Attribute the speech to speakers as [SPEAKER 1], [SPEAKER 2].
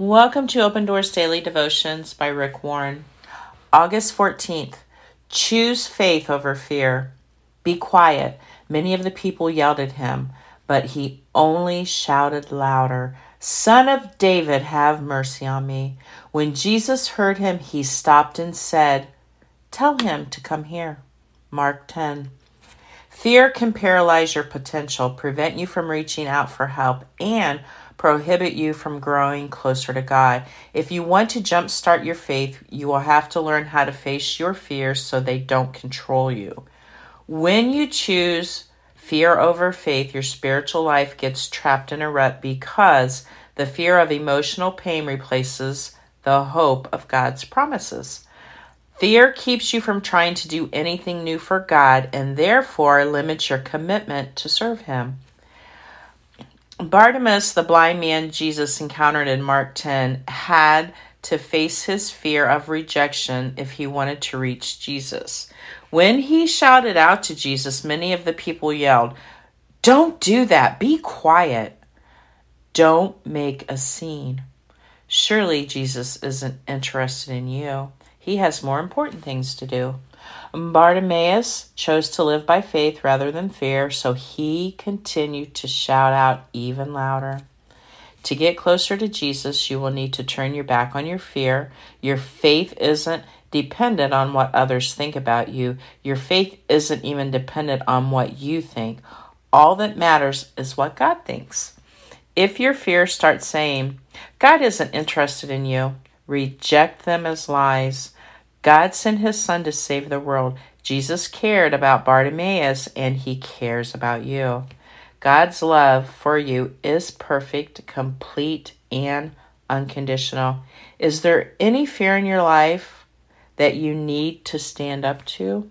[SPEAKER 1] Welcome to Open Doors Daily Devotions by Rick Warren. August 14th. Choose faith over fear. Be quiet. Many of the people yelled at him, but he only shouted louder, Son of David, have mercy on me. When Jesus heard him, he stopped and said, Tell him to come here. Mark 10. Fear can paralyze your potential, prevent you from reaching out for help, and prohibit you from growing closer to God. If you want to jumpstart your faith, you will have to learn how to face your fears so they don't control you. When you choose fear over faith, your spiritual life gets trapped in a rut because the fear of emotional pain replaces the hope of God's promises. Fear keeps you from trying to do anything new for God and therefore limits your commitment to serve Him. Bartimaeus, the blind man Jesus encountered in Mark 10, had to face his fear of rejection if he wanted to reach Jesus. When he shouted out to Jesus, many of the people yelled, Don't do that, be quiet. Don't make a scene. Surely Jesus isn't interested in you. He has more important things to do. Bartimaeus chose to live by faith rather than fear, so he continued to shout out even louder. To get closer to Jesus, you will need to turn your back on your fear. Your faith isn't dependent on what others think about you. Your faith isn't even dependent on what you think. All that matters is what God thinks. If your fear starts saying, God isn't interested in you, reject them as lies. God sent his son to save the world. Jesus cared about Bartimaeus and he cares about you. God's love for you is perfect, complete, and unconditional. Is there any fear in your life that you need to stand up to?